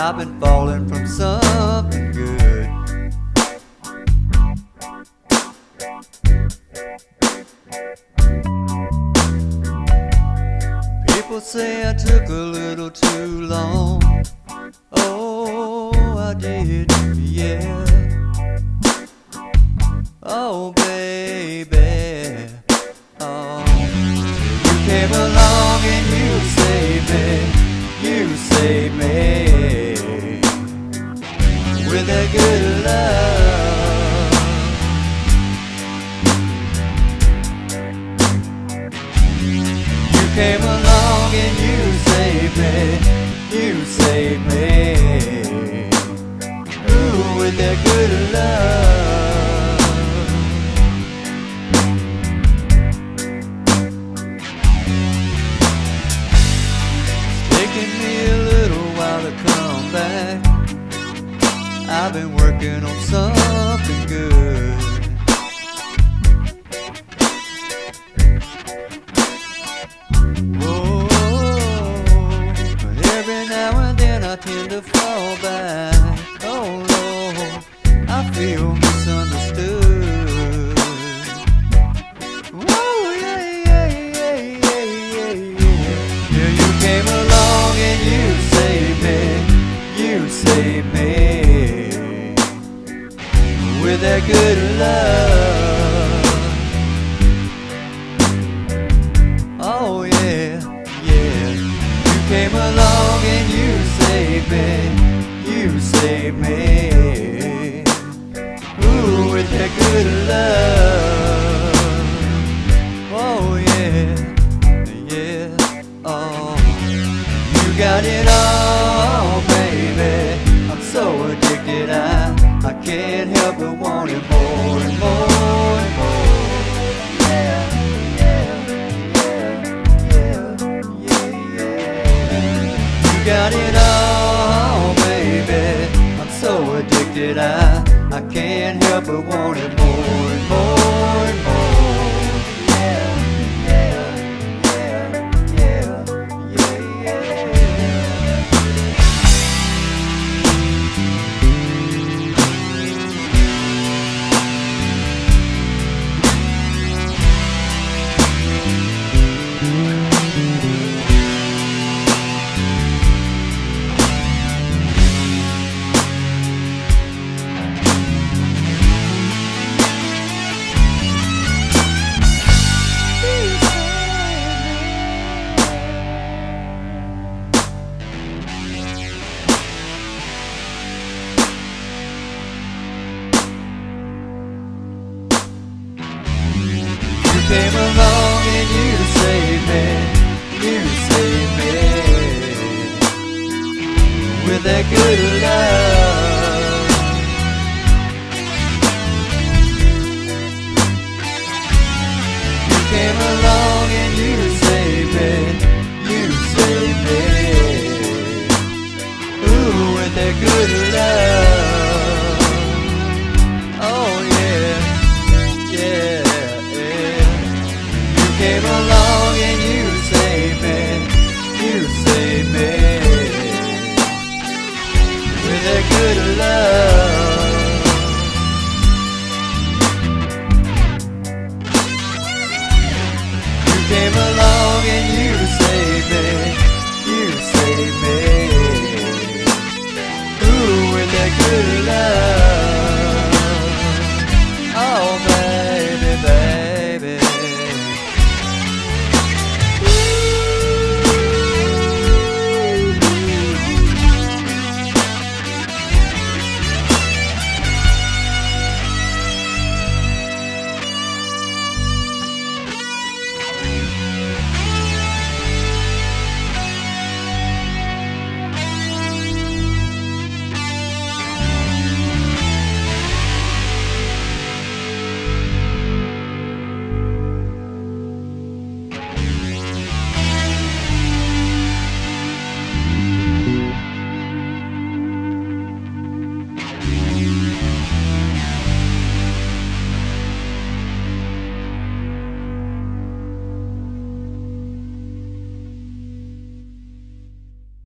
I've been falling from something good. People say I took a little too long. Oh, I did, yeah. Oh, baby. You saved me with that good love. You came along and you saved me. You saved me. Ooh, with that good love. Been working on something good. Whoa, but every now and then I good love. Oh yeah, yeah. You came along and you saved me. You saved me. Ooh, with that good love. Oh yeah, yeah. Oh, you got it all, baby. I'm so addicted, I I can't help but want more and more and more. Yeah, yeah, yeah, yeah, yeah. You got it all, baby. I'm so addicted, I I can't help but want it more and more came along and you saved me. You saved me with that good love. came along.